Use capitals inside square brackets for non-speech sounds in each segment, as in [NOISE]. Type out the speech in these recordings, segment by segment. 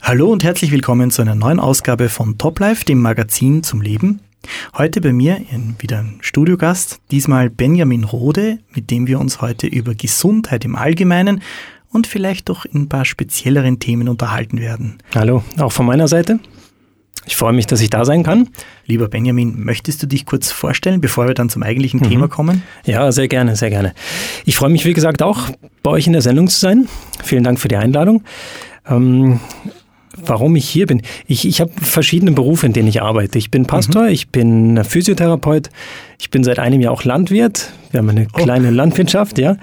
Hallo und herzlich willkommen zu einer neuen Ausgabe von Top Life, dem Magazin zum Leben. Heute bei mir wieder ein Studiogast, diesmal Benjamin Rode, mit dem wir uns heute über Gesundheit im Allgemeinen und vielleicht doch in ein paar spezielleren Themen unterhalten werden. Hallo, auch von meiner Seite. Ich freue mich, dass ich da sein kann. Lieber Benjamin, möchtest du dich kurz vorstellen, bevor wir dann zum eigentlichen mhm. Thema kommen? Ja, sehr gerne, sehr gerne. Ich freue mich, wie gesagt, auch bei euch in der Sendung zu sein. Vielen Dank für die Einladung. Ähm, warum ich hier bin. Ich, ich habe verschiedene Berufe, in denen ich arbeite. Ich bin Pastor, mhm. ich bin Physiotherapeut, ich bin seit einem Jahr auch Landwirt. Wir haben eine oh. kleine Landwirtschaft, ja.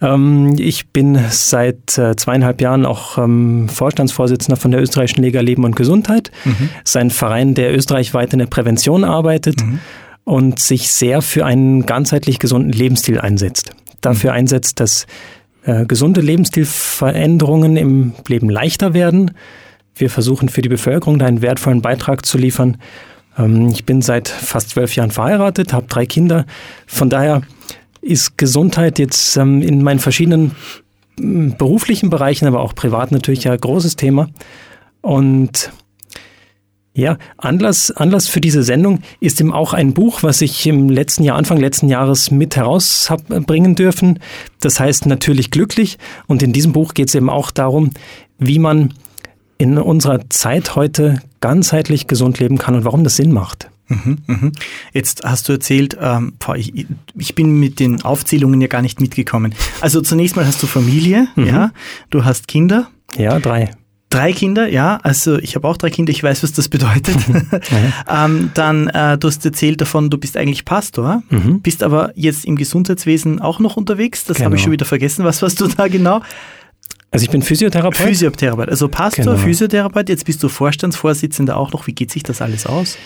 Ähm, ich bin seit äh, zweieinhalb Jahren auch ähm, Vorstandsvorsitzender von der österreichischen Liga Leben und Gesundheit. Mhm. Das ist ein Verein, der österreichweit in der Prävention arbeitet mhm. und sich sehr für einen ganzheitlich gesunden Lebensstil einsetzt. Dafür mhm. einsetzt, dass äh, gesunde Lebensstilveränderungen im Leben leichter werden, wir versuchen für die Bevölkerung da einen wertvollen Beitrag zu liefern. Ähm, ich bin seit fast zwölf Jahren verheiratet, habe drei Kinder. Von daher ist Gesundheit jetzt ähm, in meinen verschiedenen beruflichen Bereichen, aber auch privat natürlich ein großes Thema. Und ja, Anlass, Anlass für diese Sendung ist eben auch ein Buch, was ich im letzten Jahr, Anfang letzten Jahres mit herausbringen dürfen. Das heißt natürlich glücklich. Und in diesem Buch geht es eben auch darum, wie man in unserer Zeit heute ganzheitlich gesund leben kann und warum das Sinn macht. Mhm, mhm. Jetzt hast du erzählt, ähm, ich, ich, bin mit den Aufzählungen ja gar nicht mitgekommen. Also zunächst mal hast du Familie, mhm. ja, du hast Kinder. Ja, drei. Drei Kinder, ja, also ich habe auch drei Kinder, ich weiß, was das bedeutet. [LAUGHS] ähm, dann, äh, du hast erzählt davon, du bist eigentlich Pastor, mhm. bist aber jetzt im Gesundheitswesen auch noch unterwegs, das genau. habe ich schon wieder vergessen. Was warst du da genau? Also ich bin Physiotherapeut. Physiotherapeut, also Pastor, genau. Physiotherapeut, jetzt bist du Vorstandsvorsitzender auch noch. Wie geht sich das alles aus?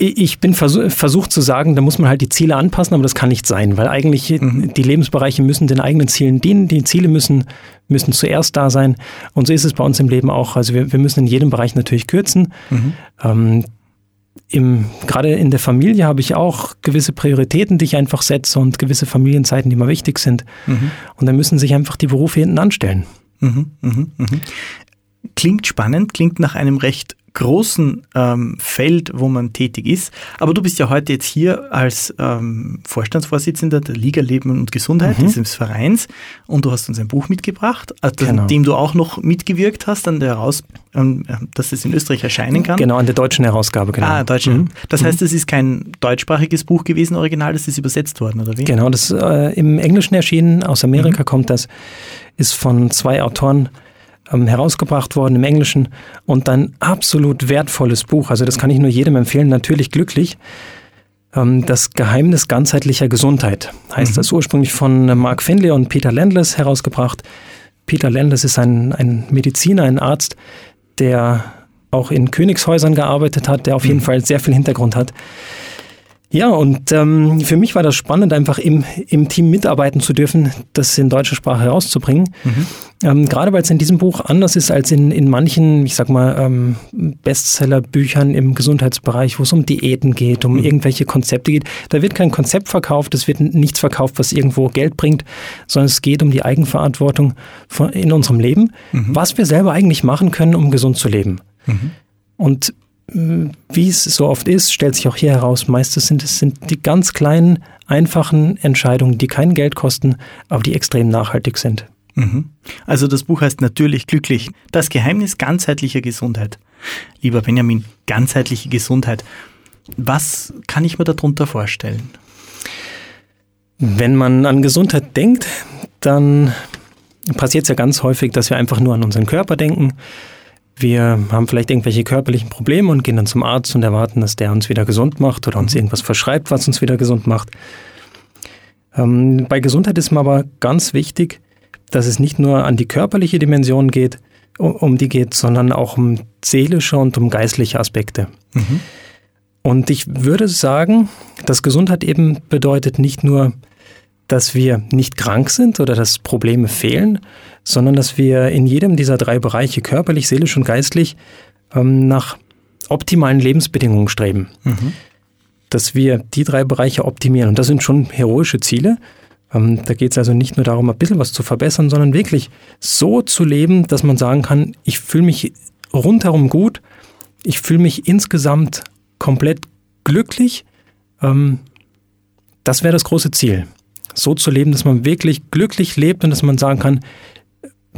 Ich bin versuch, versucht zu sagen, da muss man halt die Ziele anpassen, aber das kann nicht sein, weil eigentlich mhm. die Lebensbereiche müssen den eigenen Zielen dienen. Die Ziele müssen, müssen zuerst da sein. Und so ist es bei uns im Leben auch. Also wir, wir müssen in jedem Bereich natürlich kürzen. Mhm. Ähm, im, gerade in der Familie habe ich auch gewisse Prioritäten, die ich einfach setze und gewisse Familienzeiten, die mir wichtig sind. Mhm. Und dann müssen sich einfach die Berufe hinten anstellen. Mhm, mh, mh. Klingt spannend, klingt nach einem recht großen ähm, Feld, wo man tätig ist. Aber du bist ja heute jetzt hier als ähm, Vorstandsvorsitzender der Liga Leben und Gesundheit, mhm. dieses Vereins, und du hast uns ein Buch mitgebracht, äh, genau. an dem du auch noch mitgewirkt hast, an der Heraus ähm, dass es in Österreich erscheinen kann. Genau, an der deutschen Herausgabe, genau. Ah, deutsche. Mhm. Das heißt, mhm. es ist kein deutschsprachiges Buch gewesen, original, das ist übersetzt worden, oder wie? Genau, das äh, im Englischen erschienen, aus Amerika mhm. kommt das, ist von zwei Autoren ähm, herausgebracht worden im Englischen und ein absolut wertvolles Buch. Also das kann ich nur jedem empfehlen, natürlich glücklich. Ähm, das Geheimnis ganzheitlicher Gesundheit heißt mhm. das ursprünglich von Mark Finley und Peter Landless herausgebracht. Peter Landless ist ein, ein Mediziner, ein Arzt, der auch in Königshäusern gearbeitet hat, der auf jeden mhm. Fall sehr viel Hintergrund hat. Ja, und ähm, für mich war das spannend, einfach im, im Team mitarbeiten zu dürfen, das in deutscher Sprache herauszubringen. Mhm. Ähm, gerade weil es in diesem Buch anders ist als in, in manchen, ich sag mal, ähm, Bestseller-Büchern im Gesundheitsbereich, wo es um Diäten geht, um mhm. irgendwelche Konzepte geht. Da wird kein Konzept verkauft, es wird nichts verkauft, was irgendwo Geld bringt, sondern es geht um die Eigenverantwortung von, in unserem Leben, mhm. was wir selber eigentlich machen können, um gesund zu leben. Mhm. Und wie es so oft ist, stellt sich auch hier heraus, meistens sind es sind die ganz kleinen, einfachen Entscheidungen, die kein Geld kosten, aber die extrem nachhaltig sind. Mhm. Also das Buch heißt natürlich glücklich. Das Geheimnis ganzheitlicher Gesundheit. Lieber Benjamin, ganzheitliche Gesundheit. Was kann ich mir darunter vorstellen? Wenn man an Gesundheit denkt, dann passiert es ja ganz häufig, dass wir einfach nur an unseren Körper denken wir haben vielleicht irgendwelche körperlichen Probleme und gehen dann zum Arzt und erwarten, dass der uns wieder gesund macht oder uns irgendwas verschreibt, was uns wieder gesund macht. Ähm, bei Gesundheit ist mir aber ganz wichtig, dass es nicht nur an die körperliche Dimension geht, um, um die geht, sondern auch um seelische und um geistliche Aspekte. Mhm. Und ich würde sagen, dass Gesundheit eben bedeutet nicht nur dass wir nicht krank sind oder dass Probleme fehlen, sondern dass wir in jedem dieser drei Bereiche, körperlich, seelisch und geistlich, ähm, nach optimalen Lebensbedingungen streben. Mhm. Dass wir die drei Bereiche optimieren. Und das sind schon heroische Ziele. Ähm, da geht es also nicht nur darum, ein bisschen was zu verbessern, sondern wirklich so zu leben, dass man sagen kann, ich fühle mich rundherum gut. Ich fühle mich insgesamt komplett glücklich. Ähm, das wäre das große Ziel. So zu leben, dass man wirklich glücklich lebt und dass man sagen kann,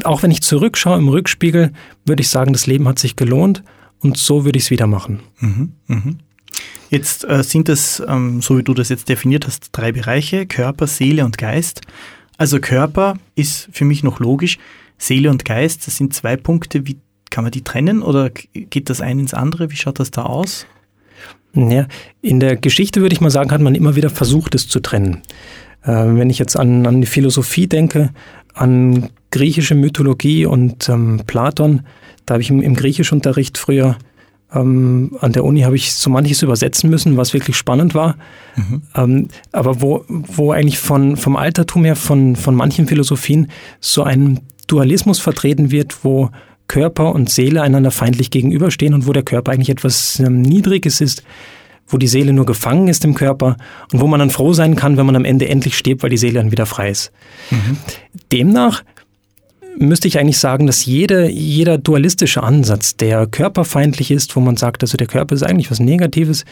auch wenn ich zurückschaue im Rückspiegel, würde ich sagen, das Leben hat sich gelohnt und so würde ich es wieder machen. Mhm, mh. Jetzt äh, sind es, ähm, so wie du das jetzt definiert hast, drei Bereiche, Körper, Seele und Geist. Also Körper ist für mich noch logisch, Seele und Geist, das sind zwei Punkte, wie kann man die trennen oder geht das ein ins andere? Wie schaut das da aus? Ja, in der Geschichte würde ich mal sagen, hat man immer wieder versucht, es zu trennen. Äh, wenn ich jetzt an, an die Philosophie denke, an griechische Mythologie und ähm, Platon, da habe ich im, im Griechischunterricht früher ähm, an der Uni habe ich so manches übersetzen müssen, was wirklich spannend war. Mhm. Ähm, aber wo, wo eigentlich von, vom Altertum her, von, von manchen Philosophien so ein Dualismus vertreten wird, wo Körper und Seele einander feindlich gegenüberstehen und wo der Körper eigentlich etwas ähm, Niedriges ist, wo die Seele nur gefangen ist im Körper und wo man dann froh sein kann, wenn man am Ende endlich stirbt, weil die Seele dann wieder frei ist. Mhm. Demnach müsste ich eigentlich sagen, dass jede, jeder dualistische Ansatz, der körperfeindlich ist, wo man sagt, also der Körper ist eigentlich was Negatives,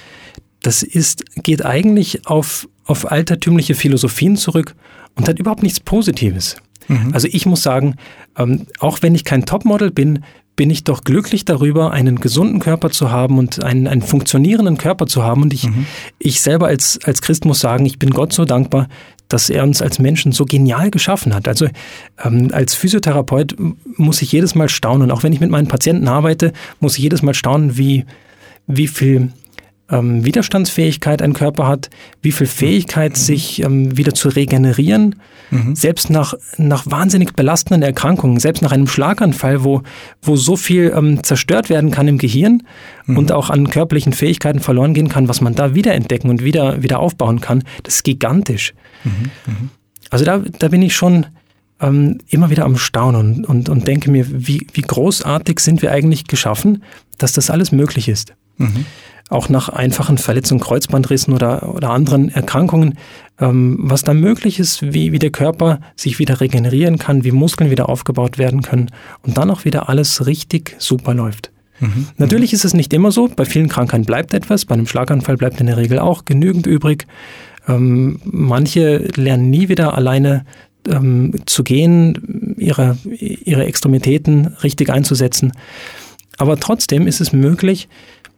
das ist, geht eigentlich auf, auf altertümliche Philosophien zurück und hat überhaupt nichts Positives. Mhm. Also ich muss sagen, ähm, auch wenn ich kein Topmodel bin, bin ich doch glücklich darüber, einen gesunden Körper zu haben und einen, einen funktionierenden Körper zu haben. Und ich, mhm. ich selber als, als Christ muss sagen, ich bin Gott so dankbar, dass er uns als Menschen so genial geschaffen hat. Also ähm, als Physiotherapeut muss ich jedes Mal staunen. Auch wenn ich mit meinen Patienten arbeite, muss ich jedes Mal staunen, wie, wie viel ähm, Widerstandsfähigkeit ein Körper hat, wie viel Fähigkeit, mhm. sich ähm, wieder zu regenerieren, mhm. selbst nach, nach wahnsinnig belastenden Erkrankungen, selbst nach einem Schlaganfall, wo, wo so viel ähm, zerstört werden kann im Gehirn mhm. und auch an körperlichen Fähigkeiten verloren gehen kann, was man da wiederentdecken und wieder, wieder aufbauen kann, das ist gigantisch. Mhm. mhm. Also da, da bin ich schon ähm, immer wieder am Staunen und, und, und denke mir, wie, wie großartig sind wir eigentlich geschaffen, dass das alles möglich ist. Mhm auch nach einfachen Verletzungen, Kreuzbandrissen oder, oder anderen Erkrankungen, ähm, was da möglich ist, wie, wie der Körper sich wieder regenerieren kann, wie Muskeln wieder aufgebaut werden können und dann auch wieder alles richtig super läuft. Mhm. Natürlich ist es nicht immer so, bei vielen Krankheiten bleibt etwas, bei einem Schlaganfall bleibt in der Regel auch genügend übrig. Ähm, manche lernen nie wieder alleine ähm, zu gehen, ihre, ihre Extremitäten richtig einzusetzen. Aber trotzdem ist es möglich,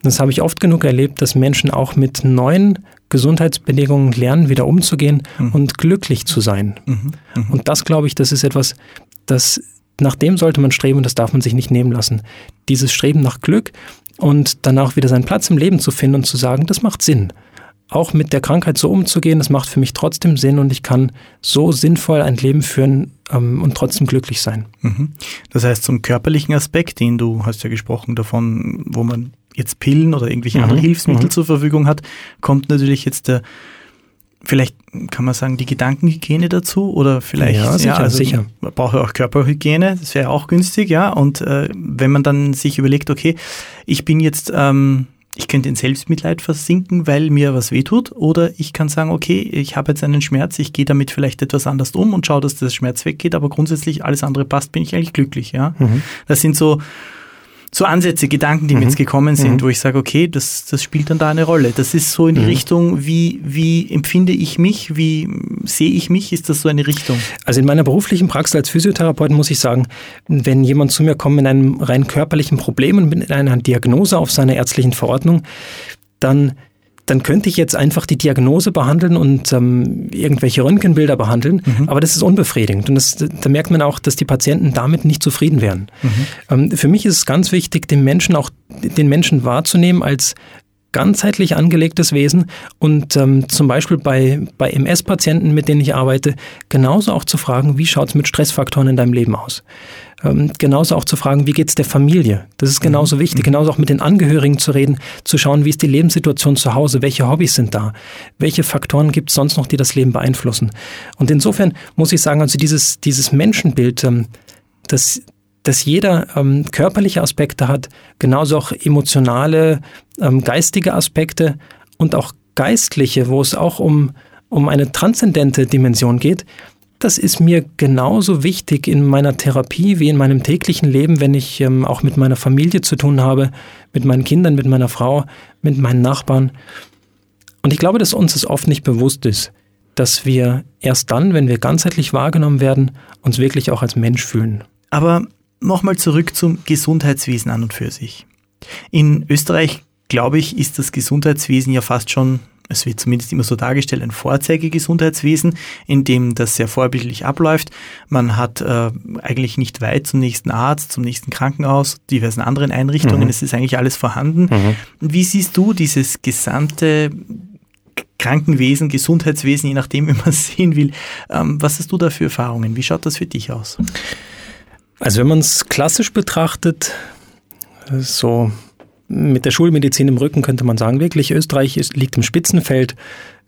das habe ich oft genug erlebt, dass Menschen auch mit neuen Gesundheitsbedingungen lernen, wieder umzugehen mhm. und glücklich zu sein. Mhm. Mhm. Und das, glaube ich, das ist etwas, das nach dem sollte man streben und das darf man sich nicht nehmen lassen. Dieses Streben nach Glück und danach wieder seinen Platz im Leben zu finden und zu sagen, das macht Sinn. Auch mit der Krankheit so umzugehen, das macht für mich trotzdem Sinn und ich kann so sinnvoll ein Leben führen ähm, und trotzdem glücklich sein. Mhm. Das heißt, zum körperlichen Aspekt, den du hast ja gesprochen davon, wo man jetzt Pillen oder irgendwelche mhm. andere Hilfsmittel mhm. zur Verfügung hat, kommt natürlich jetzt der, vielleicht kann man sagen, die Gedankenhygiene dazu oder vielleicht, ja, sicher, ja, also sicher. man braucht ja auch Körperhygiene, das wäre auch günstig, ja. Und äh, wenn man dann sich überlegt, okay, ich bin jetzt, ähm, ich könnte in Selbstmitleid versinken, weil mir was wehtut, oder ich kann sagen, okay, ich habe jetzt einen Schmerz, ich gehe damit vielleicht etwas anders um und schaue, dass der Schmerz weggeht, aber grundsätzlich alles andere passt, bin ich eigentlich glücklich, ja. Mhm. Das sind so so Ansätze, Gedanken, die mhm. mir jetzt gekommen sind, mhm. wo ich sage, okay, das, das spielt dann da eine Rolle. Das ist so in die mhm. Richtung, wie, wie empfinde ich mich, wie sehe ich mich, ist das so eine Richtung? Also in meiner beruflichen Praxis als Physiotherapeut muss ich sagen, wenn jemand zu mir kommt mit einem rein körperlichen Problem und mit einer Diagnose auf seiner ärztlichen Verordnung, dann dann könnte ich jetzt einfach die Diagnose behandeln und ähm, irgendwelche Röntgenbilder behandeln, mhm. aber das ist unbefriedigend. Und das, da merkt man auch, dass die Patienten damit nicht zufrieden wären. Mhm. Ähm, für mich ist es ganz wichtig, den Menschen auch den Menschen wahrzunehmen als ganzheitlich angelegtes Wesen und ähm, zum Beispiel bei, bei MS-Patienten, mit denen ich arbeite, genauso auch zu fragen, wie schaut es mit Stressfaktoren in deinem Leben aus? Ähm, genauso auch zu fragen, wie geht es der Familie? Das ist genauso mhm. wichtig, genauso auch mit den Angehörigen zu reden, zu schauen, wie ist die Lebenssituation zu Hause, welche Hobbys sind da, welche Faktoren gibt es sonst noch, die das Leben beeinflussen. Und insofern muss ich sagen, also dieses, dieses Menschenbild, ähm, das dass jeder ähm, körperliche Aspekte hat, genauso auch emotionale, ähm, geistige Aspekte und auch geistliche, wo es auch um, um eine transzendente Dimension geht. das ist mir genauso wichtig in meiner Therapie wie in meinem täglichen Leben, wenn ich ähm, auch mit meiner Familie zu tun habe, mit meinen Kindern, mit meiner Frau, mit meinen Nachbarn. Und ich glaube, dass uns es oft nicht bewusst ist, dass wir erst dann, wenn wir ganzheitlich wahrgenommen werden, uns wirklich auch als Mensch fühlen. Aber nochmal zurück zum Gesundheitswesen an und für sich. In Österreich, glaube ich, ist das Gesundheitswesen ja fast schon es wird zumindest immer so dargestellt, ein Vorzeigegesundheitswesen, in dem das sehr vorbildlich abläuft. Man hat äh, eigentlich nicht weit zum nächsten Arzt, zum nächsten Krankenhaus, diversen anderen Einrichtungen. Mhm. Es ist eigentlich alles vorhanden. Mhm. Wie siehst du dieses gesamte Krankenwesen, Gesundheitswesen, je nachdem, [LAUGHS] wie man es sehen will. Ähm, was hast du da für Erfahrungen? Wie schaut das für dich aus? Also wenn man es klassisch betrachtet, so mit der Schulmedizin im Rücken könnte man sagen, wirklich, Österreich ist, liegt im Spitzenfeld,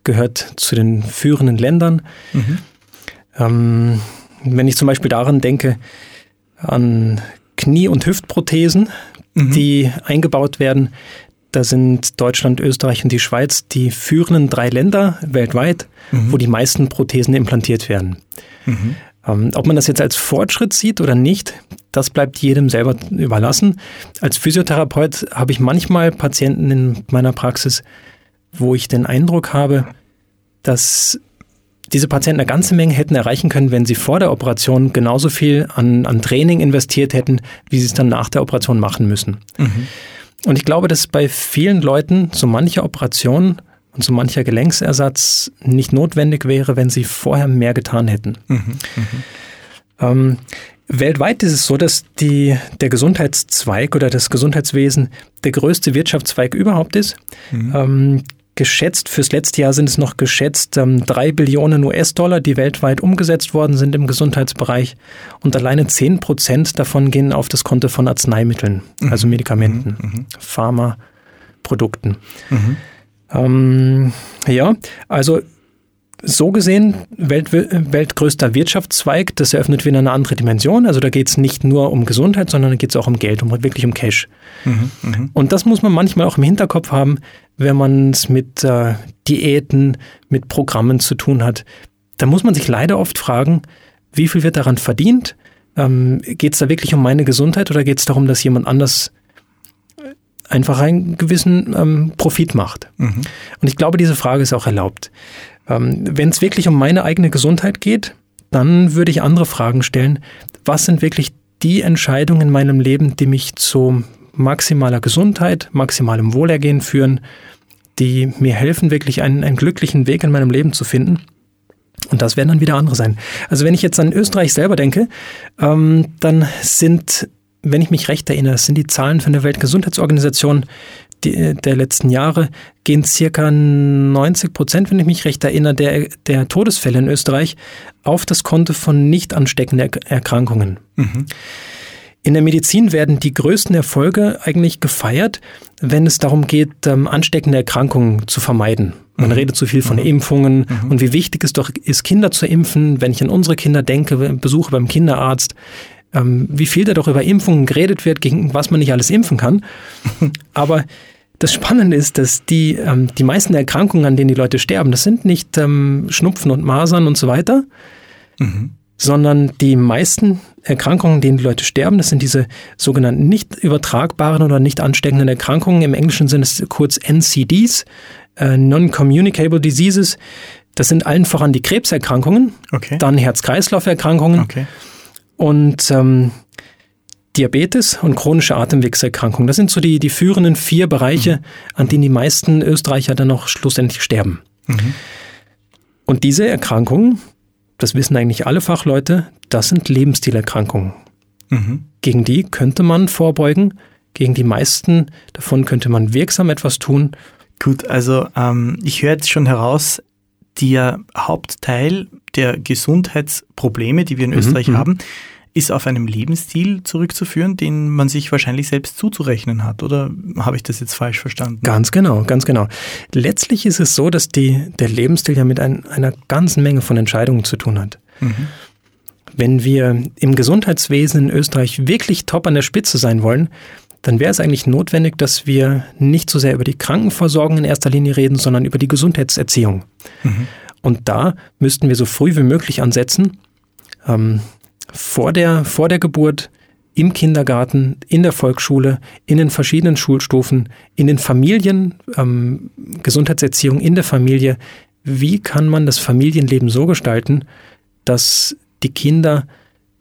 gehört zu den führenden Ländern. Mhm. Ähm, wenn ich zum Beispiel daran denke, an Knie- und Hüftprothesen, mhm. die eingebaut werden, da sind Deutschland, Österreich und die Schweiz die führenden drei Länder weltweit, mhm. wo die meisten Prothesen implantiert werden. Mhm. Ähm, ob man das jetzt als Fortschritt sieht oder nicht, das bleibt jedem selber überlassen. Als Physiotherapeut habe ich manchmal Patienten in meiner Praxis, wo ich den Eindruck habe, dass diese Patienten eine ganze Menge hätten erreichen können, wenn sie vor der Operation genauso viel an, an Training investiert hätten, wie sie es dann nach der Operation machen müssen. Mhm. Und ich glaube, dass bei vielen Leuten so manche Operation und so mancher Gelenksersatz nicht notwendig wäre, wenn sie vorher mehr getan hätten. Mhm, mh. ähm, weltweit ist es so, dass die, der Gesundheitszweig oder das Gesundheitswesen der größte Wirtschaftszweig überhaupt ist. Mhm. Ähm, geschätzt, fürs letzte Jahr sind es noch geschätzt ähm, drei Billionen US-Dollar, die weltweit umgesetzt worden sind im Gesundheitsbereich. Und alleine zehn Prozent davon gehen auf das Konto von Arzneimitteln, mhm. also Medikamenten, mhm. mhm. Pharmaprodukten. Mhm. Ähm, ja, also so gesehen Welt, weltgrößter Wirtschaftszweig, das eröffnet wieder eine andere Dimension. Also da geht es nicht nur um Gesundheit, sondern da geht es auch um Geld, um wirklich um Cash. Mhm, mh. Und das muss man manchmal auch im Hinterkopf haben, wenn man es mit äh, Diäten, mit Programmen zu tun hat. Da muss man sich leider oft fragen, wie viel wird daran verdient? Ähm, geht es da wirklich um meine Gesundheit oder geht es darum, dass jemand anders einfach einen gewissen ähm, Profit macht. Mhm. Und ich glaube, diese Frage ist auch erlaubt. Ähm, Wenn es wirklich um meine eigene Gesundheit geht, dann würde ich andere Fragen stellen. Was sind wirklich die Entscheidungen in meinem Leben, die mich zu maximaler Gesundheit, maximalem Wohlergehen führen, die mir helfen, wirklich einen, einen glücklichen Weg in meinem Leben zu finden? Und das werden dann wieder andere sein. Also wenn ich jetzt an Österreich selber denke, ähm, dann sind wenn ich mich recht erinnere, sind die Zahlen von der Weltgesundheitsorganisation die, der letzten Jahre, gehen circa 90 Prozent, wenn ich mich recht erinnere, der, der Todesfälle in Österreich auf das Konto von nicht ansteckenden Erkrankungen. Mhm. In der Medizin werden die größten Erfolge eigentlich gefeiert, wenn es darum geht, ähm, ansteckende Erkrankungen zu vermeiden. Man mhm. redet zu viel von mhm. Impfungen mhm. und wie wichtig es doch ist, Kinder zu impfen. Wenn ich an unsere Kinder denke, Besuche beim Kinderarzt, ähm, wie viel da doch über Impfungen geredet wird, gegen was man nicht alles impfen kann. [LAUGHS] Aber das Spannende ist, dass die, ähm, die meisten Erkrankungen, an denen die Leute sterben, das sind nicht ähm, Schnupfen und Masern und so weiter, mhm. sondern die meisten Erkrankungen, an denen die Leute sterben, das sind diese sogenannten nicht übertragbaren oder nicht ansteckenden Erkrankungen. Im Englischen sind es kurz NCDs, äh, Non-Communicable Diseases. Das sind allen voran die Krebserkrankungen, okay. dann Herz-Kreislauf-Erkrankungen. Okay und ähm, Diabetes und chronische Atemwegserkrankungen. Das sind so die, die führenden vier Bereiche, mhm. an denen die meisten Österreicher dann noch schlussendlich sterben. Mhm. Und diese Erkrankungen, das wissen eigentlich alle Fachleute, das sind Lebensstilerkrankungen. Mhm. Gegen die könnte man vorbeugen, gegen die meisten davon könnte man wirksam etwas tun. Gut, also ähm, ich höre jetzt schon heraus, der Hauptteil der Gesundheitsprobleme, die wir in mhm, Österreich mhm. haben, ist auf einem Lebensstil zurückzuführen, den man sich wahrscheinlich selbst zuzurechnen hat. Oder habe ich das jetzt falsch verstanden? Ganz genau, ganz genau. Letztlich ist es so, dass die, der Lebensstil ja mit ein, einer ganzen Menge von Entscheidungen zu tun hat. Mhm. Wenn wir im Gesundheitswesen in Österreich wirklich top an der Spitze sein wollen, dann wäre es eigentlich notwendig, dass wir nicht so sehr über die Krankenversorgung in erster Linie reden, sondern über die Gesundheitserziehung. Mhm. Und da müssten wir so früh wie möglich ansetzen, ähm, vor, der, vor der Geburt, im Kindergarten, in der Volksschule, in den verschiedenen Schulstufen, in den Familien, ähm, Gesundheitserziehung in der Familie. Wie kann man das Familienleben so gestalten, dass die Kinder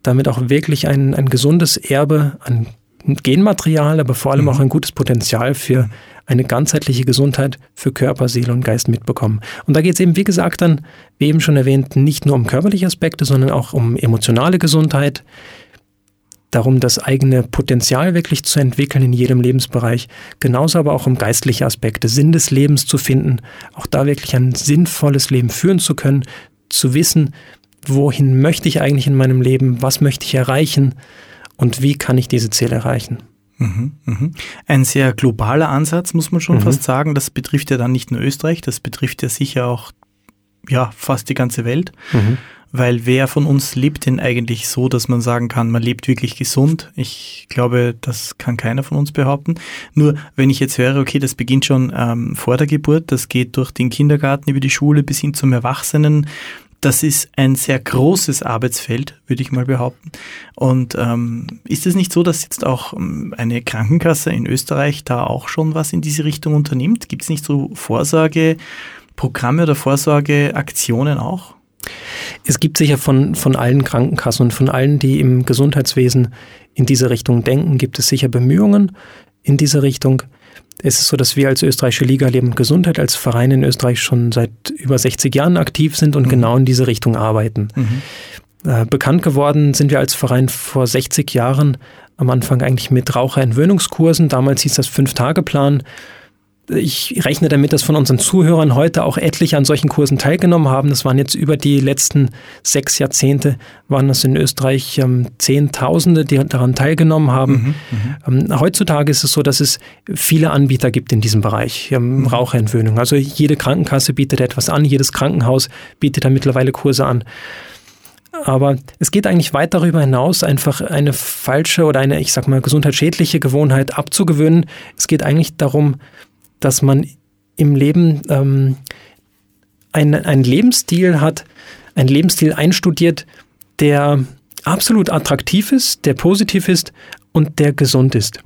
damit auch wirklich ein, ein gesundes Erbe an Genmaterial, aber vor allem mhm. auch ein gutes Potenzial für eine ganzheitliche Gesundheit für Körper, Seele und Geist mitbekommen. Und da geht es eben, wie gesagt, dann, wie eben schon erwähnt, nicht nur um körperliche Aspekte, sondern auch um emotionale Gesundheit, darum, das eigene Potenzial wirklich zu entwickeln in jedem Lebensbereich, genauso aber auch um geistliche Aspekte, Sinn des Lebens zu finden, auch da wirklich ein sinnvolles Leben führen zu können, zu wissen, wohin möchte ich eigentlich in meinem Leben, was möchte ich erreichen? Und wie kann ich diese Ziele erreichen. Mhm, mhm. Ein sehr globaler Ansatz, muss man schon mhm. fast sagen. Das betrifft ja dann nicht nur Österreich, das betrifft ja sicher auch ja, fast die ganze Welt. Mhm. Weil wer von uns lebt denn eigentlich so, dass man sagen kann, man lebt wirklich gesund? Ich glaube, das kann keiner von uns behaupten. Nur wenn ich jetzt höre, okay, das beginnt schon ähm, vor der Geburt, das geht durch den Kindergarten über die Schule bis hin zum Erwachsenen, das ist ein sehr großes Arbeitsfeld, würde ich mal behaupten. Und ähm, ist es nicht so, dass jetzt auch ähm, eine Krankenkasse in Österreich da auch schon was in diese Richtung unternimmt? Gibt es nicht so Vorsorgeprogramme oder Vorsorgeaktionen auch? Es gibt sicher von, von allen Krankenkassen und von allen, die im Gesundheitswesen in diese Richtung denken, gibt es sicher Bemühungen in diese Richtung. Es ist so, dass wir als österreichische Liga Leben und Gesundheit als Verein in Österreich schon seit über 60 Jahren aktiv sind und mhm. genau in diese Richtung arbeiten. Mhm. Äh, bekannt geworden sind wir als Verein vor 60 Jahren am Anfang eigentlich mit Raucherentwöhnungskursen. Damals hieß das Fünf-Tage-Plan ich rechne damit, dass von unseren Zuhörern heute auch etliche an solchen Kursen teilgenommen haben. Das waren jetzt über die letzten sechs Jahrzehnte, waren das in Österreich ähm, Zehntausende, die daran teilgenommen haben. Mhm, ähm, heutzutage ist es so, dass es viele Anbieter gibt in diesem Bereich, ähm, mhm. Raucherentwöhnung. Also jede Krankenkasse bietet etwas an, jedes Krankenhaus bietet da mittlerweile Kurse an. Aber es geht eigentlich weit darüber hinaus, einfach eine falsche oder eine, ich sag mal, gesundheitsschädliche Gewohnheit abzugewöhnen. Es geht eigentlich darum, dass man im Leben ähm, einen Lebensstil hat, einen Lebensstil einstudiert, der absolut attraktiv ist, der positiv ist und der gesund ist.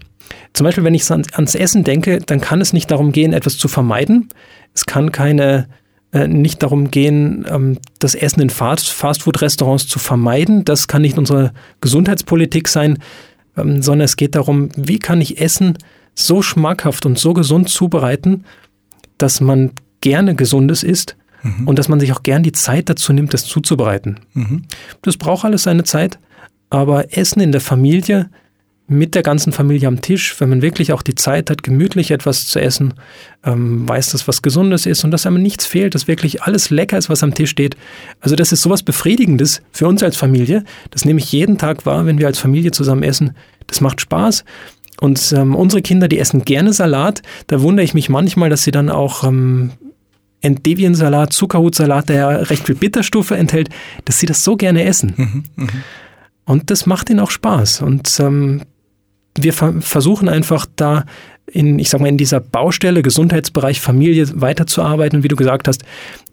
Zum Beispiel, wenn ich ans Essen denke, dann kann es nicht darum gehen, etwas zu vermeiden. Es kann keine, äh, nicht darum gehen, ähm, das Essen in Fast Fastfood-Restaurants zu vermeiden. Das kann nicht unsere Gesundheitspolitik sein, ähm, sondern es geht darum, wie kann ich Essen so schmackhaft und so gesund zubereiten, dass man gerne Gesundes isst mhm. und dass man sich auch gern die Zeit dazu nimmt, das zuzubereiten. Mhm. Das braucht alles seine Zeit, aber Essen in der Familie mit der ganzen Familie am Tisch, wenn man wirklich auch die Zeit hat, gemütlich etwas zu essen, ähm, weiß, dass was Gesundes ist und dass einem nichts fehlt, dass wirklich alles lecker ist, was am Tisch steht. Also das ist sowas Befriedigendes für uns als Familie. Das nehme ich jeden Tag wahr, wenn wir als Familie zusammen essen. Das macht Spaß und ähm, unsere Kinder, die essen gerne Salat. Da wundere ich mich manchmal, dass sie dann auch ähm, Endeviensalat, Zuckerhutsalat, der ja recht viel Bitterstoffe enthält, dass sie das so gerne essen. Mhm, mh. Und das macht ihnen auch Spaß. Und ähm, wir ver versuchen einfach da in, ich sag mal, in dieser Baustelle, Gesundheitsbereich, Familie weiterzuarbeiten. Und wie du gesagt hast,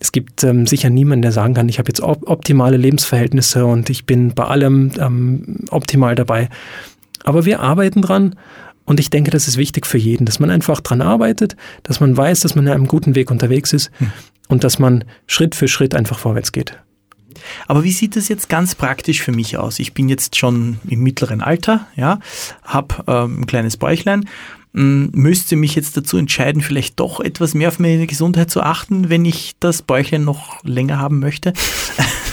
es gibt ähm, sicher niemanden, der sagen kann, ich habe jetzt op optimale Lebensverhältnisse und ich bin bei allem ähm, optimal dabei. Aber wir arbeiten dran und ich denke, das ist wichtig für jeden, dass man einfach dran arbeitet, dass man weiß, dass man in einem guten Weg unterwegs ist hm. und dass man Schritt für Schritt einfach vorwärts geht. Aber wie sieht das jetzt ganz praktisch für mich aus? Ich bin jetzt schon im mittleren Alter, ja, habe ähm, ein kleines Bäuchlein müsste mich jetzt dazu entscheiden, vielleicht doch etwas mehr auf meine Gesundheit zu achten, wenn ich das Bäuchlein noch länger haben möchte. [LAUGHS]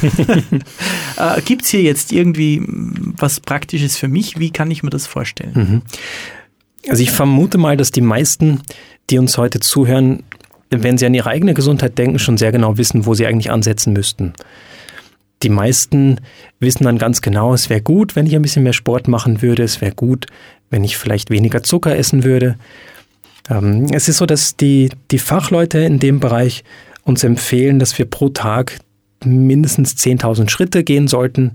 [LAUGHS] äh, Gibt es hier jetzt irgendwie was Praktisches für mich? Wie kann ich mir das vorstellen? Mhm. Also ich vermute mal, dass die meisten, die uns heute zuhören, wenn sie an ihre eigene Gesundheit denken, schon sehr genau wissen, wo sie eigentlich ansetzen müssten. Die meisten wissen dann ganz genau, es wäre gut, wenn ich ein bisschen mehr Sport machen würde, es wäre gut, wenn ich vielleicht weniger Zucker essen würde. Ähm, es ist so, dass die, die Fachleute in dem Bereich uns empfehlen, dass wir pro Tag mindestens 10.000 Schritte gehen sollten.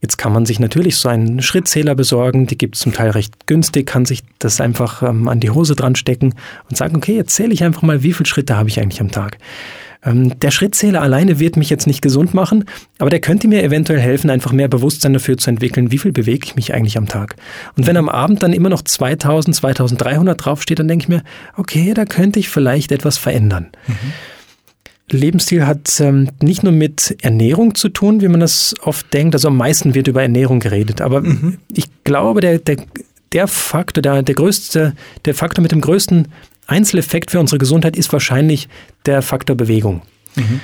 Jetzt kann man sich natürlich so einen Schrittzähler besorgen, die gibt es zum Teil recht günstig, kann sich das einfach ähm, an die Hose dran stecken und sagen, okay, jetzt zähle ich einfach mal, wie viele Schritte habe ich eigentlich am Tag. Ähm, der Schrittzähler alleine wird mich jetzt nicht gesund machen, aber der könnte mir eventuell helfen, einfach mehr Bewusstsein dafür zu entwickeln, wie viel bewege ich mich eigentlich am Tag. Und wenn am Abend dann immer noch 2000, 2300 draufsteht, dann denke ich mir, okay, da könnte ich vielleicht etwas verändern. Mhm. Lebensstil hat ähm, nicht nur mit Ernährung zu tun, wie man das oft denkt. Also am meisten wird über Ernährung geredet. Aber mhm. ich glaube, der, der, der Faktor, der, der größte, der Faktor mit dem größten Einzeleffekt für unsere Gesundheit ist wahrscheinlich der Faktor Bewegung. Mhm.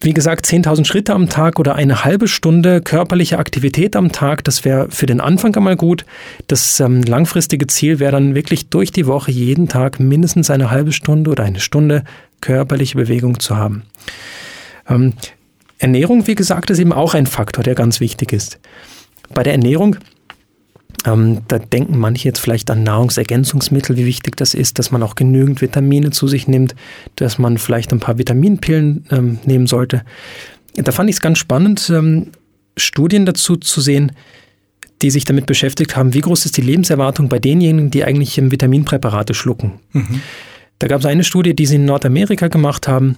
Wie gesagt, 10.000 Schritte am Tag oder eine halbe Stunde körperliche Aktivität am Tag, das wäre für den Anfang einmal gut. Das ähm, langfristige Ziel wäre dann wirklich durch die Woche jeden Tag mindestens eine halbe Stunde oder eine Stunde körperliche Bewegung zu haben. Ähm, Ernährung, wie gesagt, ist eben auch ein Faktor, der ganz wichtig ist. Bei der Ernährung, ähm, da denken manche jetzt vielleicht an Nahrungsergänzungsmittel, wie wichtig das ist, dass man auch genügend Vitamine zu sich nimmt, dass man vielleicht ein paar Vitaminpillen ähm, nehmen sollte. Da fand ich es ganz spannend, ähm, Studien dazu zu sehen, die sich damit beschäftigt haben, wie groß ist die Lebenserwartung bei denjenigen, die eigentlich Vitaminpräparate schlucken. Mhm. Da gab es eine Studie, die sie in Nordamerika gemacht haben.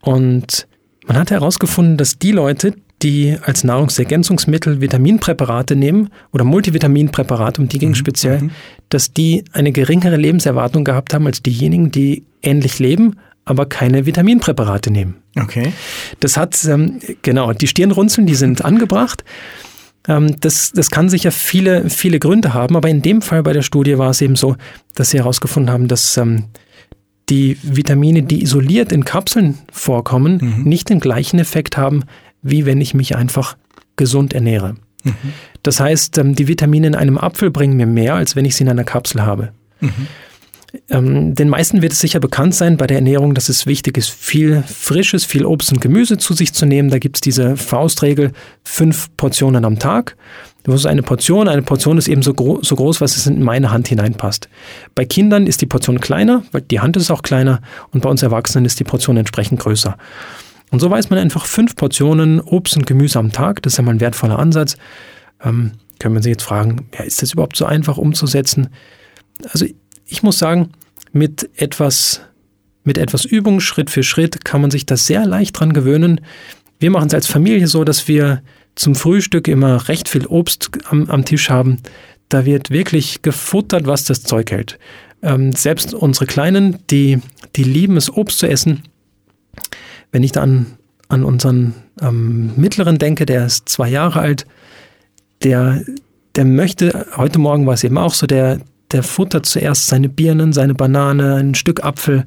Und man hat herausgefunden, dass die Leute, die als Nahrungsergänzungsmittel Vitaminpräparate nehmen oder Multivitaminpräparate, um die ging mhm. speziell, mhm. dass die eine geringere Lebenserwartung gehabt haben als diejenigen, die ähnlich leben, aber keine Vitaminpräparate nehmen. Okay. Das hat, ähm, genau, die Stirnrunzeln, die sind angebracht. Ähm, das, das kann sicher viele, viele Gründe haben, aber in dem Fall bei der Studie war es eben so, dass sie herausgefunden haben, dass ähm, die Vitamine, die isoliert in Kapseln vorkommen, mhm. nicht den gleichen Effekt haben, wie wenn ich mich einfach gesund ernähre. Mhm. Das heißt, ähm, die Vitamine in einem Apfel bringen mir mehr, als wenn ich sie in einer Kapsel habe. Mhm. Ähm, den meisten wird es sicher bekannt sein bei der Ernährung, dass es wichtig ist, viel frisches, viel Obst und Gemüse zu sich zu nehmen. Da gibt es diese Faustregel, fünf Portionen am Tag. Das ist eine Portion. Eine Portion ist eben so, gro so groß, was es in meine Hand hineinpasst. Bei Kindern ist die Portion kleiner, weil die Hand ist auch kleiner. Und bei uns Erwachsenen ist die Portion entsprechend größer. Und so weiß man einfach fünf Portionen Obst und Gemüse am Tag. Das ist ja mal ein wertvoller Ansatz. Ähm, können wir sich jetzt fragen, ja, ist das überhaupt so einfach umzusetzen? Also ich muss sagen, mit etwas, mit etwas Übung, Schritt für Schritt, kann man sich das sehr leicht dran gewöhnen. Wir machen es als Familie so, dass wir zum Frühstück immer recht viel Obst am, am Tisch haben. Da wird wirklich gefuttert, was das Zeug hält. Ähm, selbst unsere Kleinen, die, die lieben es, Obst zu essen. Wenn ich dann an unseren ähm, Mittleren denke, der ist zwei Jahre alt, der, der möchte, heute Morgen war es eben auch so, der, der futtert zuerst seine Birnen, seine Banane, ein Stück Apfel.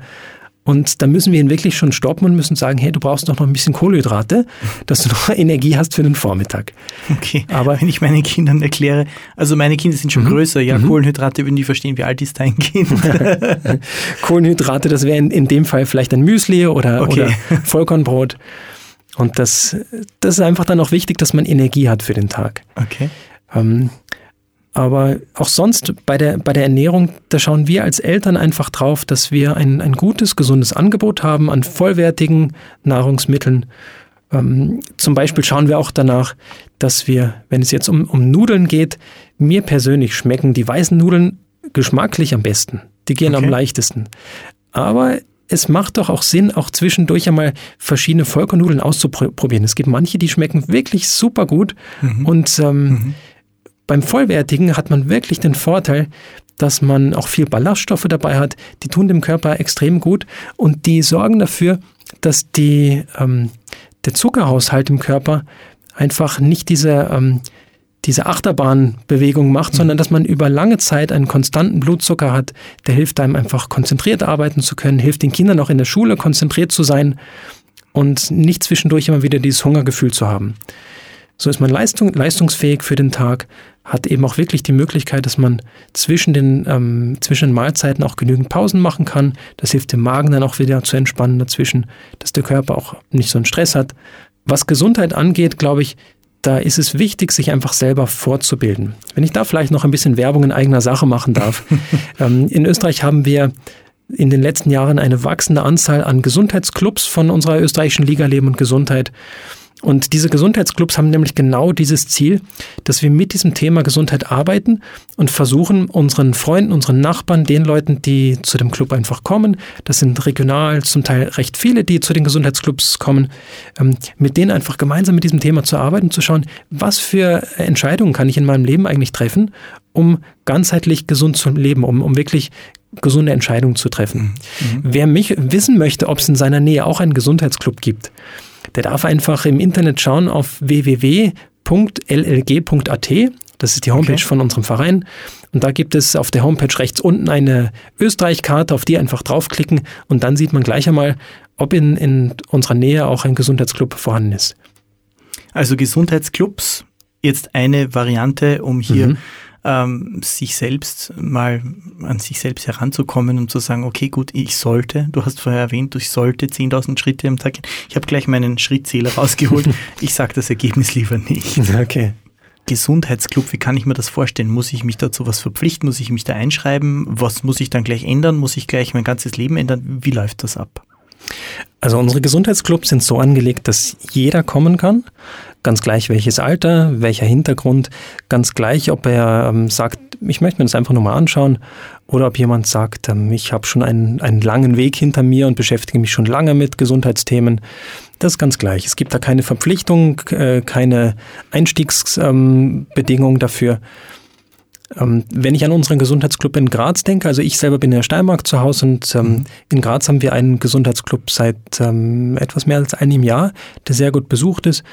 Und da müssen wir ihn wirklich schon stoppen und müssen sagen, hey, du brauchst doch noch ein bisschen Kohlenhydrate, dass du noch [LAUGHS] Energie hast für den Vormittag. Okay, aber wenn ich meinen Kindern erkläre, also meine Kinder sind schon mhm. größer, ja, mhm. Kohlenhydrate würden die verstehen, wie alt ist dein Kind? Kohlenhydrate, das wäre in, in, dem Fall vielleicht ein Müsli oder, okay. oder Vollkornbrot. Und das, das ist einfach dann auch wichtig, dass man Energie hat für den Tag. Okay. Ähm, aber auch sonst bei der, bei der Ernährung, da schauen wir als Eltern einfach drauf, dass wir ein, ein gutes, gesundes Angebot haben an vollwertigen Nahrungsmitteln. Ähm, zum Beispiel schauen wir auch danach, dass wir, wenn es jetzt um, um Nudeln geht, mir persönlich schmecken die weißen Nudeln geschmacklich am besten. Die gehen okay. am leichtesten. Aber es macht doch auch Sinn, auch zwischendurch einmal verschiedene Vollkornnudeln auszuprobieren. Es gibt manche, die schmecken wirklich super gut mhm. und ähm, mhm beim Vollwertigen hat man wirklich den Vorteil, dass man auch viel Ballaststoffe dabei hat. Die tun dem Körper extrem gut und die sorgen dafür, dass die, ähm, der Zuckerhaushalt im Körper einfach nicht diese, ähm, diese Achterbahnbewegung macht, mhm. sondern dass man über lange Zeit einen konstanten Blutzucker hat, der hilft einem einfach konzentriert arbeiten zu können, hilft den Kindern auch in der Schule konzentriert zu sein und nicht zwischendurch immer wieder dieses Hungergefühl zu haben. So ist man leistung, leistungsfähig für den Tag, hat eben auch wirklich die Möglichkeit, dass man zwischen den, ähm, zwischen den Mahlzeiten auch genügend Pausen machen kann. Das hilft dem Magen dann auch wieder zu entspannen dazwischen, dass der Körper auch nicht so einen Stress hat. Was Gesundheit angeht, glaube ich, da ist es wichtig, sich einfach selber vorzubilden. Wenn ich da vielleicht noch ein bisschen Werbung in eigener Sache machen darf. [LAUGHS] ähm, in Österreich haben wir in den letzten Jahren eine wachsende Anzahl an Gesundheitsclubs von unserer österreichischen Liga Leben und Gesundheit. Und diese Gesundheitsclubs haben nämlich genau dieses Ziel, dass wir mit diesem Thema Gesundheit arbeiten und versuchen, unseren Freunden, unseren Nachbarn, den Leuten, die zu dem Club einfach kommen, das sind regional zum Teil recht viele, die zu den Gesundheitsclubs kommen, ähm, mit denen einfach gemeinsam mit diesem Thema zu arbeiten, zu schauen, was für Entscheidungen kann ich in meinem Leben eigentlich treffen, um ganzheitlich gesund zu leben, um, um wirklich gesunde Entscheidungen zu treffen. Mhm. Wer mich wissen möchte, ob es in seiner Nähe auch einen Gesundheitsclub gibt, der darf einfach im Internet schauen auf www.llg.at. Das ist die Homepage okay. von unserem Verein. Und da gibt es auf der Homepage rechts unten eine Österreich-Karte, auf die einfach draufklicken und dann sieht man gleich einmal, ob in, in unserer Nähe auch ein Gesundheitsclub vorhanden ist. Also Gesundheitsclubs, jetzt eine Variante, um hier mhm ähm, sich selbst mal an sich selbst heranzukommen und zu sagen, okay, gut, ich sollte, du hast vorher erwähnt, ich sollte 10.000 Schritte am Tag gehen. Ich habe gleich meinen Schrittzähler [LAUGHS] rausgeholt. ich sage das Ergebnis lieber nicht. [LAUGHS] Okay. Gesundheitsclub, wie kann ich mir das vorstellen? Muss ich mich dazu was verpflichten? Muss ich mich da einschreiben? Was muss ich dann gleich ändern? Muss ich gleich mein ganzes Leben ändern? Wie läuft das ab? Also unsere Gesundheitsclubs sind so angelegt, dass jeder kommen kann. Ganz gleich welches Alter, welcher Hintergrund, ganz gleich, ob er ähm, sagt, ich möchte mir das einfach nur mal anschauen oder ob jemand sagt, ähm, ich habe schon einen, einen langen Weg hinter mir und beschäftige mich schon lange mit Gesundheitsthemen. Das ist ganz gleich. Es gibt da keine Verpflichtung, äh, keine Einstiegsbedingungen ähm, dafür. Ähm, wenn ich an unseren Gesundheitsclub in Graz denke, also ich selber bin in der Steiermark zu Hause und ähm, mhm. in Graz haben wir einen Gesundheitsclub seit ähm, etwas mehr als einem Jahr, der sehr gut besucht ist.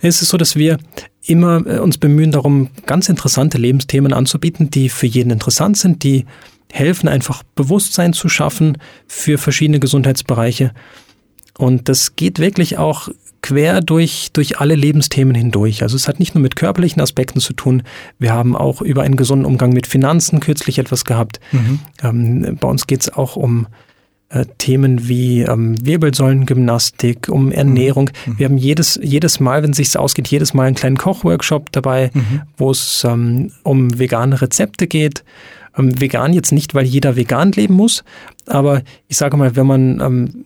Es ist so, dass wir immer äh, uns bemühen darum, ganz interessante Lebensthemen anzubieten, die für jeden interessant sind, die helfen, einfach Bewusstsein zu schaffen für verschiedene Gesundheitsbereiche. Und das geht wirklich auch quer durch, durch alle Lebensthemen hindurch. Also es hat nicht nur mit körperlichen Aspekten zu tun. Wir haben auch über einen gesunden Umgang mit Finanzen kürzlich etwas gehabt. Mhm. Ähm, bei uns geht es auch um äh, Themen wie ähm, Wirbelsäulengymnastik, um Ernährung. Mhm. Wir haben jedes, jedes Mal, wenn es sich ausgeht, jedes Mal einen kleinen Kochworkshop dabei, mhm. wo es ähm, um vegane Rezepte geht. Ähm, vegan jetzt nicht, weil jeder vegan leben muss, aber ich sage mal, wenn man ähm,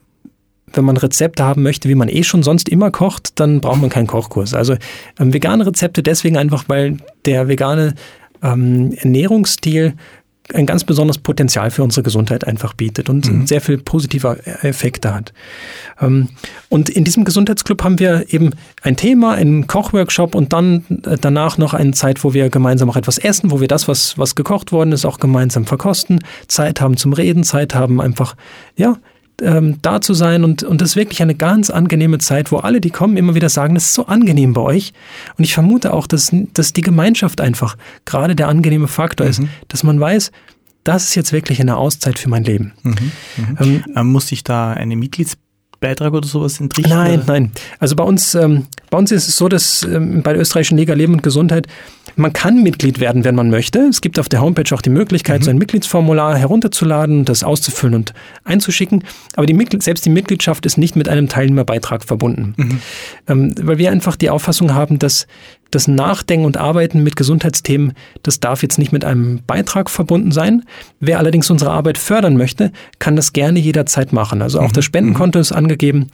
wenn man Rezepte haben möchte, wie man eh schon sonst immer kocht, dann braucht man keinen Kochkurs. Also ähm, vegane Rezepte deswegen einfach, weil der vegane ähm, Ernährungsstil ein ganz besonderes Potenzial für unsere Gesundheit einfach bietet und mhm. sehr viel positive Effekte hat. Ähm, und in diesem Gesundheitsclub haben wir eben ein Thema, einen Kochworkshop und dann äh, danach noch eine Zeit, wo wir gemeinsam auch etwas essen, wo wir das, was, was gekocht worden ist, auch gemeinsam verkosten, Zeit haben zum Reden, Zeit haben einfach, ja, ähm, da zu sein und, und das ist wirklich eine ganz angenehme Zeit, wo alle, die kommen, immer wieder sagen, das ist so angenehm bei euch. Und ich vermute auch, dass, dass die Gemeinschaft einfach gerade der angenehme Faktor mhm. ist, dass man weiß, das ist jetzt wirklich eine Auszeit für mein Leben. Mhm. Mhm. Ähm, ähm Muss ich da eine Mitglieds Beitrag oder sowas entrichten? Nein, nein. Also bei uns, ähm, bei uns ist es so, dass ähm, bei der österreichischen Liga Leben und Gesundheit man kann Mitglied werden, wenn man möchte. Es gibt auf der Homepage auch die Möglichkeit, mhm. so ein Mitgliedsformular herunterzuladen, das auszufüllen und einzuschicken. Aber die selbst die Mitgliedschaft ist nicht mit einem Teilnehmerbeitrag verbunden. Mhm. Ähm, weil wir einfach die Auffassung haben, dass das Nachdenken und Arbeiten mit Gesundheitsthemen, das darf jetzt nicht mit einem Beitrag verbunden sein. Wer allerdings unsere Arbeit fördern möchte, kann das gerne jederzeit machen. Also auch mhm. das Spendenkonto ist angegeben.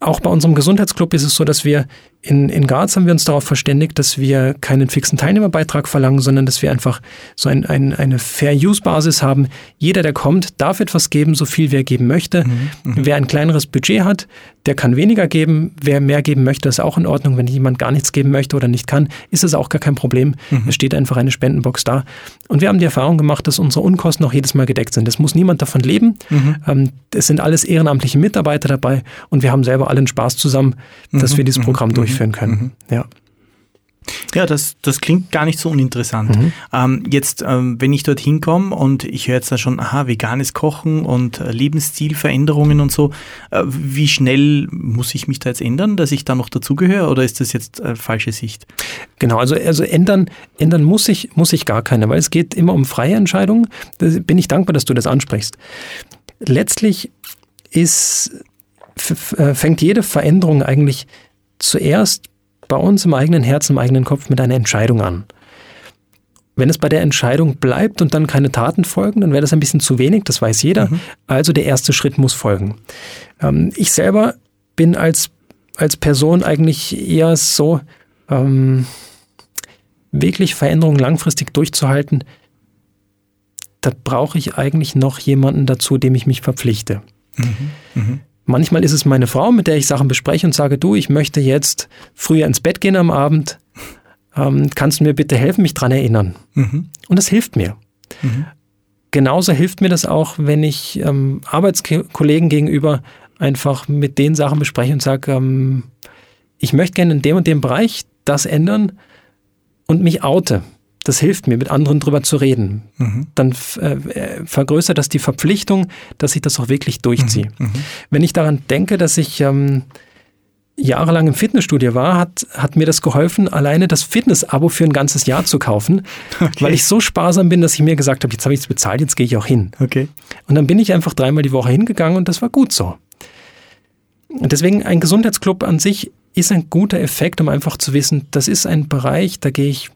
Auch bei unserem Gesundheitsclub ist es so, dass wir in, in Graz haben wir uns darauf verständigt, dass wir keinen fixen Teilnehmerbeitrag verlangen, sondern dass wir einfach so ein, ein, eine Fair-Use-Basis haben. Jeder, der kommt, darf etwas geben, so viel wie er geben möchte. Mhm, mhm, Wer ein kleineres Budget hat, der kann weniger geben. Wer mehr geben möchte, ist auch in Ordnung. Wenn jemand gar nichts geben möchte oder nicht kann, ist das auch gar kein Problem. Mhm. Es steht einfach eine Spendenbox da. Und wir haben die Erfahrung gemacht, dass unsere Unkosten auch jedes Mal gedeckt sind. Es muss niemand davon leben. Mhm. Ähm, es sind alles ehrenamtliche Mitarbeiter dabei und wir haben selber allen Spaß zusammen, dass mhm, wir dieses Programm durchführen durchführen können. Mhm. Ja. Ja, das, das klingt gar nicht so uninteressant. Mhm. Ähm, jetzt, ähm, wenn ich dorthin komme und ich höre jetzt da schon, aha, veganes Kochen und äh, Lebensstilveränderungen und so, äh, wie schnell muss ich mich da jetzt ändern, dass ich da noch dazugehöre oder ist das jetzt äh, falsche Sicht? Genau, also, also ändern, ändern muss ich, muss ich gar keine, weil es geht immer um freie Entscheidungen. Da bin ich dankbar, dass du das ansprichst. Letztlich ist, äh, fängt jede Veränderung eigentlich zuerst bei uns im eigenen Herzen, im eigenen Kopf mit einer Entscheidung an. Wenn es bei der Entscheidung bleibt und dann keine Taten folgen, dann wäre das ein bisschen zu wenig, das weiß jeder. Mhm. Also der erste Schritt muss folgen. Ähm, ich selber bin als als Person eigentlich eher so, ähm, wirklich Veränderungen langfristig durchzuhalten, da brauche ich eigentlich noch jemanden dazu, dem ich mich verpflichte. Mhm. Mhm. Manchmal ist es meine Frau, mit der ich Sachen bespreche und sage, du, ich möchte jetzt früher ins Bett gehen am Abend. Ähm, kannst du mir bitte helfen, mich dran erinnern? Mhm. Und das hilft mir. Mhm. Genauso hilft mir das auch, wenn ich ähm, Arbeitskollegen gegenüber einfach mit den Sachen bespreche und sage, ähm, ich möchte gerne in dem und dem Bereich das ändern und mich oute. Das hilft mir, mit anderen drüber zu reden. Mhm. Dann äh, vergrößert das die Verpflichtung, dass ich das auch wirklich durchziehe. Mhm. Mhm. Wenn ich daran denke, dass ich ähm, jahrelang im Fitnessstudio war, hat, hat mir das geholfen, alleine das Fitness-Abo für ein ganzes Jahr zu kaufen, okay. weil ich so sparsam bin, dass ich mir gesagt habe, jetzt habe ich es bezahlt, jetzt gehe ich auch hin. Okay. Und dann bin ich einfach dreimal die Woche hingegangen und das war gut so. Und deswegen ein Gesundheitsclub an sich ist ein guter Effekt, um einfach zu wissen, das ist ein Bereich, da gehe ich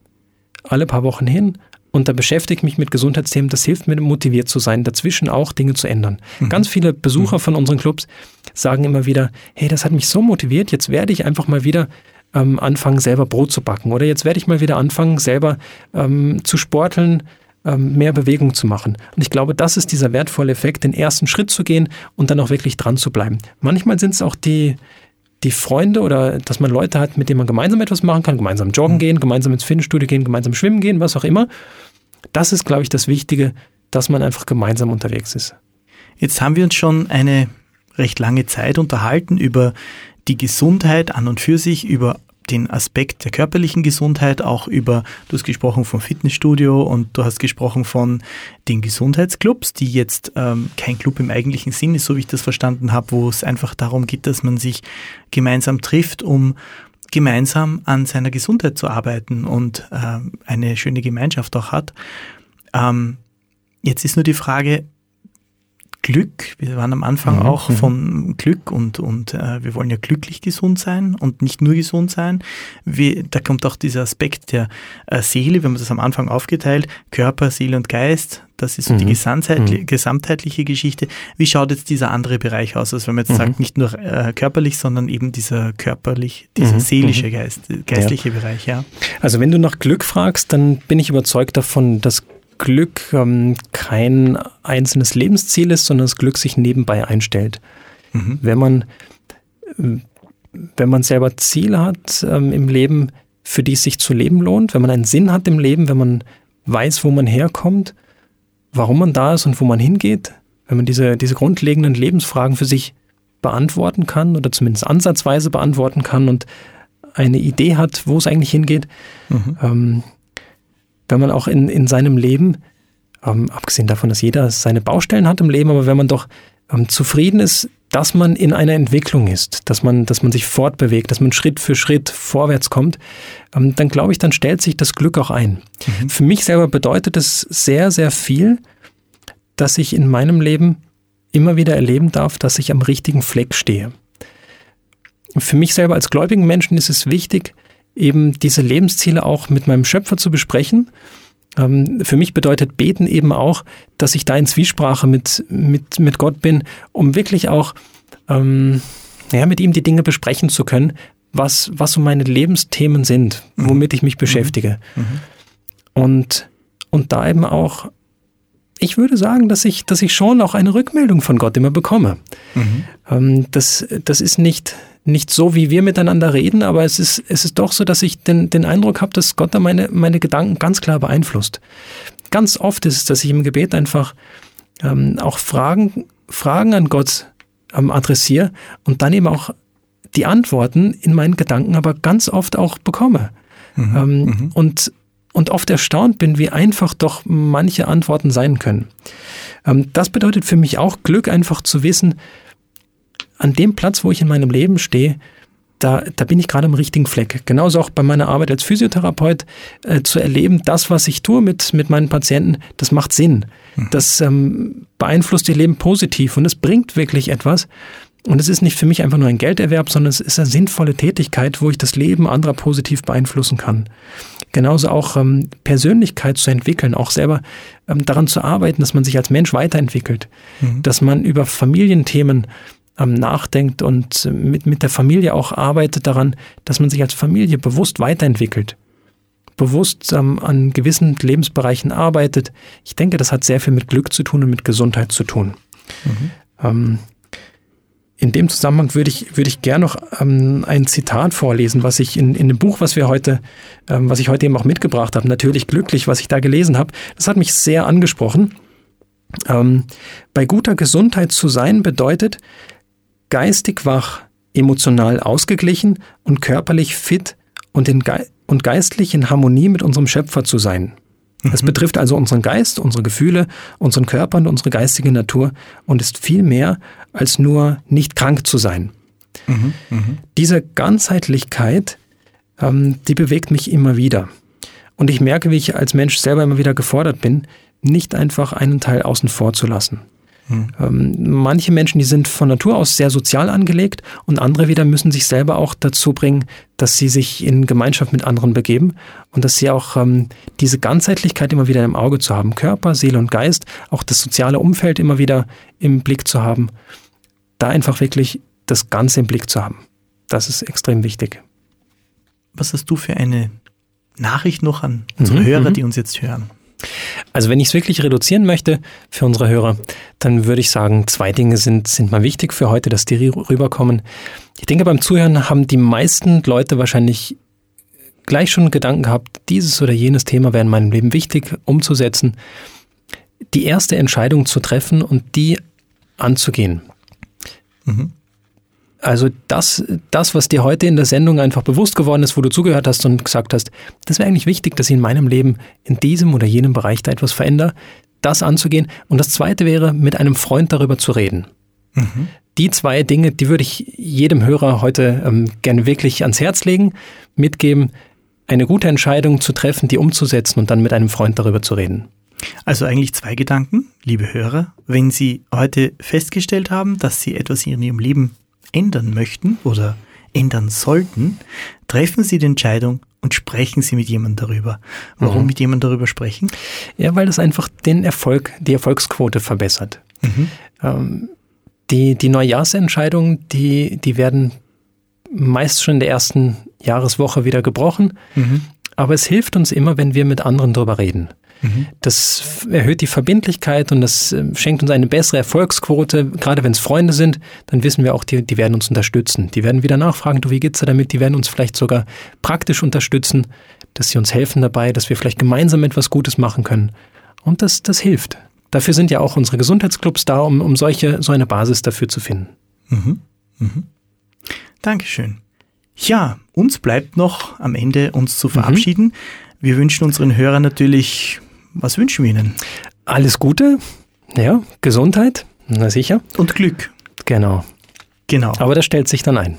alle paar Wochen hin und da beschäftige ich mich mit Gesundheitsthemen. Das hilft mir, motiviert zu sein, dazwischen auch Dinge zu ändern. Mhm. Ganz viele Besucher mhm. von unseren Clubs sagen immer wieder, hey, das hat mich so motiviert, jetzt werde ich einfach mal wieder ähm, anfangen, selber Brot zu backen. Oder jetzt werde ich mal wieder anfangen, selber ähm, zu sporteln, ähm, mehr Bewegung zu machen. Und ich glaube, das ist dieser wertvolle Effekt, den ersten Schritt zu gehen und dann auch wirklich dran zu bleiben. Manchmal sind es auch die, die Freunde oder dass man Leute hat, mit denen man gemeinsam etwas machen kann, gemeinsam joggen mhm. gehen, gemeinsam ins Fitnessstudio gehen, gemeinsam schwimmen gehen, was auch immer. Das ist, glaube ich, das Wichtige, dass man einfach gemeinsam unterwegs ist. Jetzt haben wir uns schon eine recht lange Zeit unterhalten über die Gesundheit an und für sich, über den Aspekt der körperlichen Gesundheit, auch über, du hast gesprochen vom Fitnessstudio und du hast gesprochen von den Gesundheitsclubs, die jetzt ähm, kein Club im eigentlichen Sinn ist, so wie ich das verstanden habe, wo es einfach darum geht, dass man sich gemeinsam trifft, um gemeinsam an seiner Gesundheit zu arbeiten und äh, eine schöne Gemeinschaft auch hat. Ähm, jetzt ist nur die Frage, Glück. Wir waren am Anfang mhm. auch mhm. von Glück und, und äh, wir wollen ja glücklich gesund sein und nicht nur gesund sein. Wie, da kommt auch dieser Aspekt der äh, Seele, wenn man das am Anfang aufgeteilt, Körper, Seele und Geist. Das ist so mhm. die mhm. gesamtheitliche Geschichte. Wie schaut jetzt dieser andere Bereich aus? Also wenn man jetzt mhm. sagt, nicht nur äh, körperlich, sondern eben dieser körperlich, dieser mhm. seelische Geist, geistliche ja. Bereich, ja. Also wenn du nach Glück fragst, dann bin ich überzeugt davon, dass Glück ähm, kein einzelnes Lebensziel ist, sondern das Glück sich nebenbei einstellt. Mhm. Wenn man wenn man selber Ziele hat ähm, im Leben, für die es sich zu leben lohnt, wenn man einen Sinn hat im Leben, wenn man weiß, wo man herkommt, warum man da ist und wo man hingeht, wenn man diese, diese grundlegenden Lebensfragen für sich beantworten kann oder zumindest ansatzweise beantworten kann und eine Idee hat, wo es eigentlich hingeht, mhm. ähm, wenn man auch in, in seinem Leben, ähm, abgesehen davon, dass jeder seine Baustellen hat im Leben, aber wenn man doch ähm, zufrieden ist, dass man in einer Entwicklung ist, dass man, dass man sich fortbewegt, dass man Schritt für Schritt vorwärts kommt, ähm, dann glaube ich, dann stellt sich das Glück auch ein. Mhm. Für mich selber bedeutet es sehr, sehr viel, dass ich in meinem Leben immer wieder erleben darf, dass ich am richtigen Fleck stehe. Für mich selber als gläubigen Menschen ist es wichtig, eben diese Lebensziele auch mit meinem Schöpfer zu besprechen. Ähm, für mich bedeutet Beten eben auch, dass ich da in Zwiesprache mit, mit, mit Gott bin, um wirklich auch ähm, ja, mit ihm die Dinge besprechen zu können, was, was so meine Lebensthemen sind, mhm. womit ich mich mhm. beschäftige. Mhm. Und, und da eben auch, ich würde sagen, dass ich, dass ich schon auch eine Rückmeldung von Gott immer bekomme. Mhm. Ähm, das, das ist nicht, nicht so, wie wir miteinander reden, aber es ist, es ist doch so, dass ich den, den Eindruck habe, dass Gott da meine, meine Gedanken ganz klar beeinflusst. Ganz oft ist es, dass ich im Gebet einfach ähm, auch Fragen, Fragen an Gott ähm, adressiere und dann eben auch die Antworten in meinen Gedanken aber ganz oft auch bekomme. Mhm, ähm, mhm. und, und oft erstaunt bin, wie einfach doch manche Antworten sein können. Ähm, das bedeutet für mich auch Glück, einfach zu wissen, an dem Platz, wo ich in meinem Leben stehe, da, da bin ich gerade am richtigen Fleck. Genauso auch bei meiner Arbeit als Physiotherapeut äh, zu erleben, das, was ich tue mit, mit meinen Patienten, das macht Sinn. Mhm. Das ähm, beeinflusst ihr Leben positiv und es bringt wirklich etwas. Und es ist nicht für mich einfach nur ein Gelderwerb, sondern es ist eine sinnvolle Tätigkeit, wo ich das Leben anderer positiv beeinflussen kann. Genauso auch ähm, Persönlichkeit zu entwickeln, auch selber ähm, daran zu arbeiten, dass man sich als Mensch weiterentwickelt, mhm. dass man über Familienthemen ähm, nachdenkt und mit, mit der Familie auch arbeitet daran, dass man sich als Familie bewusst weiterentwickelt, bewusst ähm, an gewissen Lebensbereichen arbeitet. Ich denke, das hat sehr viel mit Glück zu tun und mit Gesundheit zu tun. Mhm. Ähm, in dem Zusammenhang würde ich, würde ich gerne noch ähm, ein Zitat vorlesen, was ich in, in dem Buch, was wir heute, ähm, was ich heute eben auch mitgebracht habe, natürlich glücklich, was ich da gelesen habe, das hat mich sehr angesprochen. Ähm, bei guter Gesundheit zu sein bedeutet, geistig wach, emotional ausgeglichen und körperlich fit und, in Ge und geistlich in Harmonie mit unserem Schöpfer zu sein. Es mhm. betrifft also unseren Geist, unsere Gefühle, unseren Körper und unsere geistige Natur und ist viel mehr als nur nicht krank zu sein. Mhm. Mhm. Diese Ganzheitlichkeit, ähm, die bewegt mich immer wieder. Und ich merke, wie ich als Mensch selber immer wieder gefordert bin, nicht einfach einen Teil außen vor zu lassen. Mhm. manche Menschen, die sind von Natur aus sehr sozial angelegt und andere wieder müssen sich selber auch dazu bringen, dass sie sich in Gemeinschaft mit anderen begeben und dass sie auch ähm, diese Ganzheitlichkeit immer wieder im Auge zu haben. Körper, Seele und Geist, auch das soziale Umfeld immer wieder im Blick zu haben. Da einfach wirklich das Ganze im Blick zu haben. Das ist extrem wichtig. Was hast du für eine Nachricht noch an unsere mhm, Hörer, mhm. die uns jetzt hören? Also wenn ich es wirklich reduzieren möchte für unsere Hörer, dann würde ich sagen, zwei Dinge sind, sind mal wichtig für heute, dass die rüberkommen. Ich denke, beim Zuhören haben die meisten Leute wahrscheinlich gleich schon Gedanken gehabt, dieses oder jenes Thema wäre in meinem Leben wichtig umzusetzen. Die erste Entscheidung zu treffen und die anzugehen. Mhm. Also das, das, was dir heute in der Sendung einfach bewusst geworden ist, wo du zugehört hast und gesagt hast, das wäre eigentlich wichtig, dass ich in meinem Leben in diesem oder jenem Bereich da etwas verändere, das anzugehen. Und das Zweite wäre, mit einem Freund darüber zu reden. Mhm. Die zwei Dinge, die würde ich jedem Hörer heute ähm, gerne wirklich ans Herz legen, mitgeben, eine gute Entscheidung zu treffen, die umzusetzen und dann mit einem Freund darüber zu reden. Also eigentlich zwei Gedanken, liebe Hörer. Wenn Sie heute festgestellt haben, dass Sie etwas in Ihrem Leben ändern möchten oder ändern sollten, treffen Sie die Entscheidung und sprechen Sie mit jemandem darüber. Warum mhm. mit jemandem darüber sprechen? Ja, weil das einfach den Erfolg, die Erfolgsquote verbessert. Mhm. Ähm, die, die Neujahrsentscheidungen, die, die werden meist schon in der ersten Jahreswoche wieder gebrochen. Mhm. Aber es hilft uns immer, wenn wir mit anderen darüber reden. Das erhöht die Verbindlichkeit und das ähm, schenkt uns eine bessere Erfolgsquote. Gerade wenn es Freunde sind, dann wissen wir auch, die, die werden uns unterstützen. Die werden wieder nachfragen, du, wie geht's dir damit? Die werden uns vielleicht sogar praktisch unterstützen, dass sie uns helfen dabei, dass wir vielleicht gemeinsam etwas Gutes machen können. Und das, das hilft. Dafür sind ja auch unsere Gesundheitsclubs da, um, um solche, so eine Basis dafür zu finden. Mhm. Mhm. Dankeschön. Ja, uns bleibt noch am Ende uns zu verabschieden. Mhm. Wir wünschen unseren Hörern natürlich was wünschen wir Ihnen? Alles Gute, ja, Gesundheit, na sicher. Und Glück. Genau. Genau. Aber das stellt sich dann ein.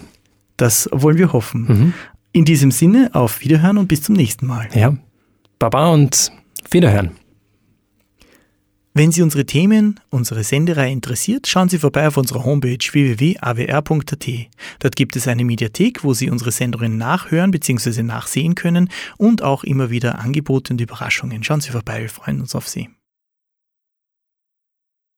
Das wollen wir hoffen. Mhm. In diesem Sinne, auf Wiederhören und bis zum nächsten Mal. Ja. Baba und Wiederhören. Wenn Sie unsere Themen, unsere Sendereihe interessiert, schauen Sie vorbei auf unserer Homepage www.awr.at. Dort gibt es eine Mediathek, wo Sie unsere Sendungen nachhören bzw. nachsehen können und auch immer wieder Angebote und Überraschungen. Schauen Sie vorbei, wir freuen uns auf Sie.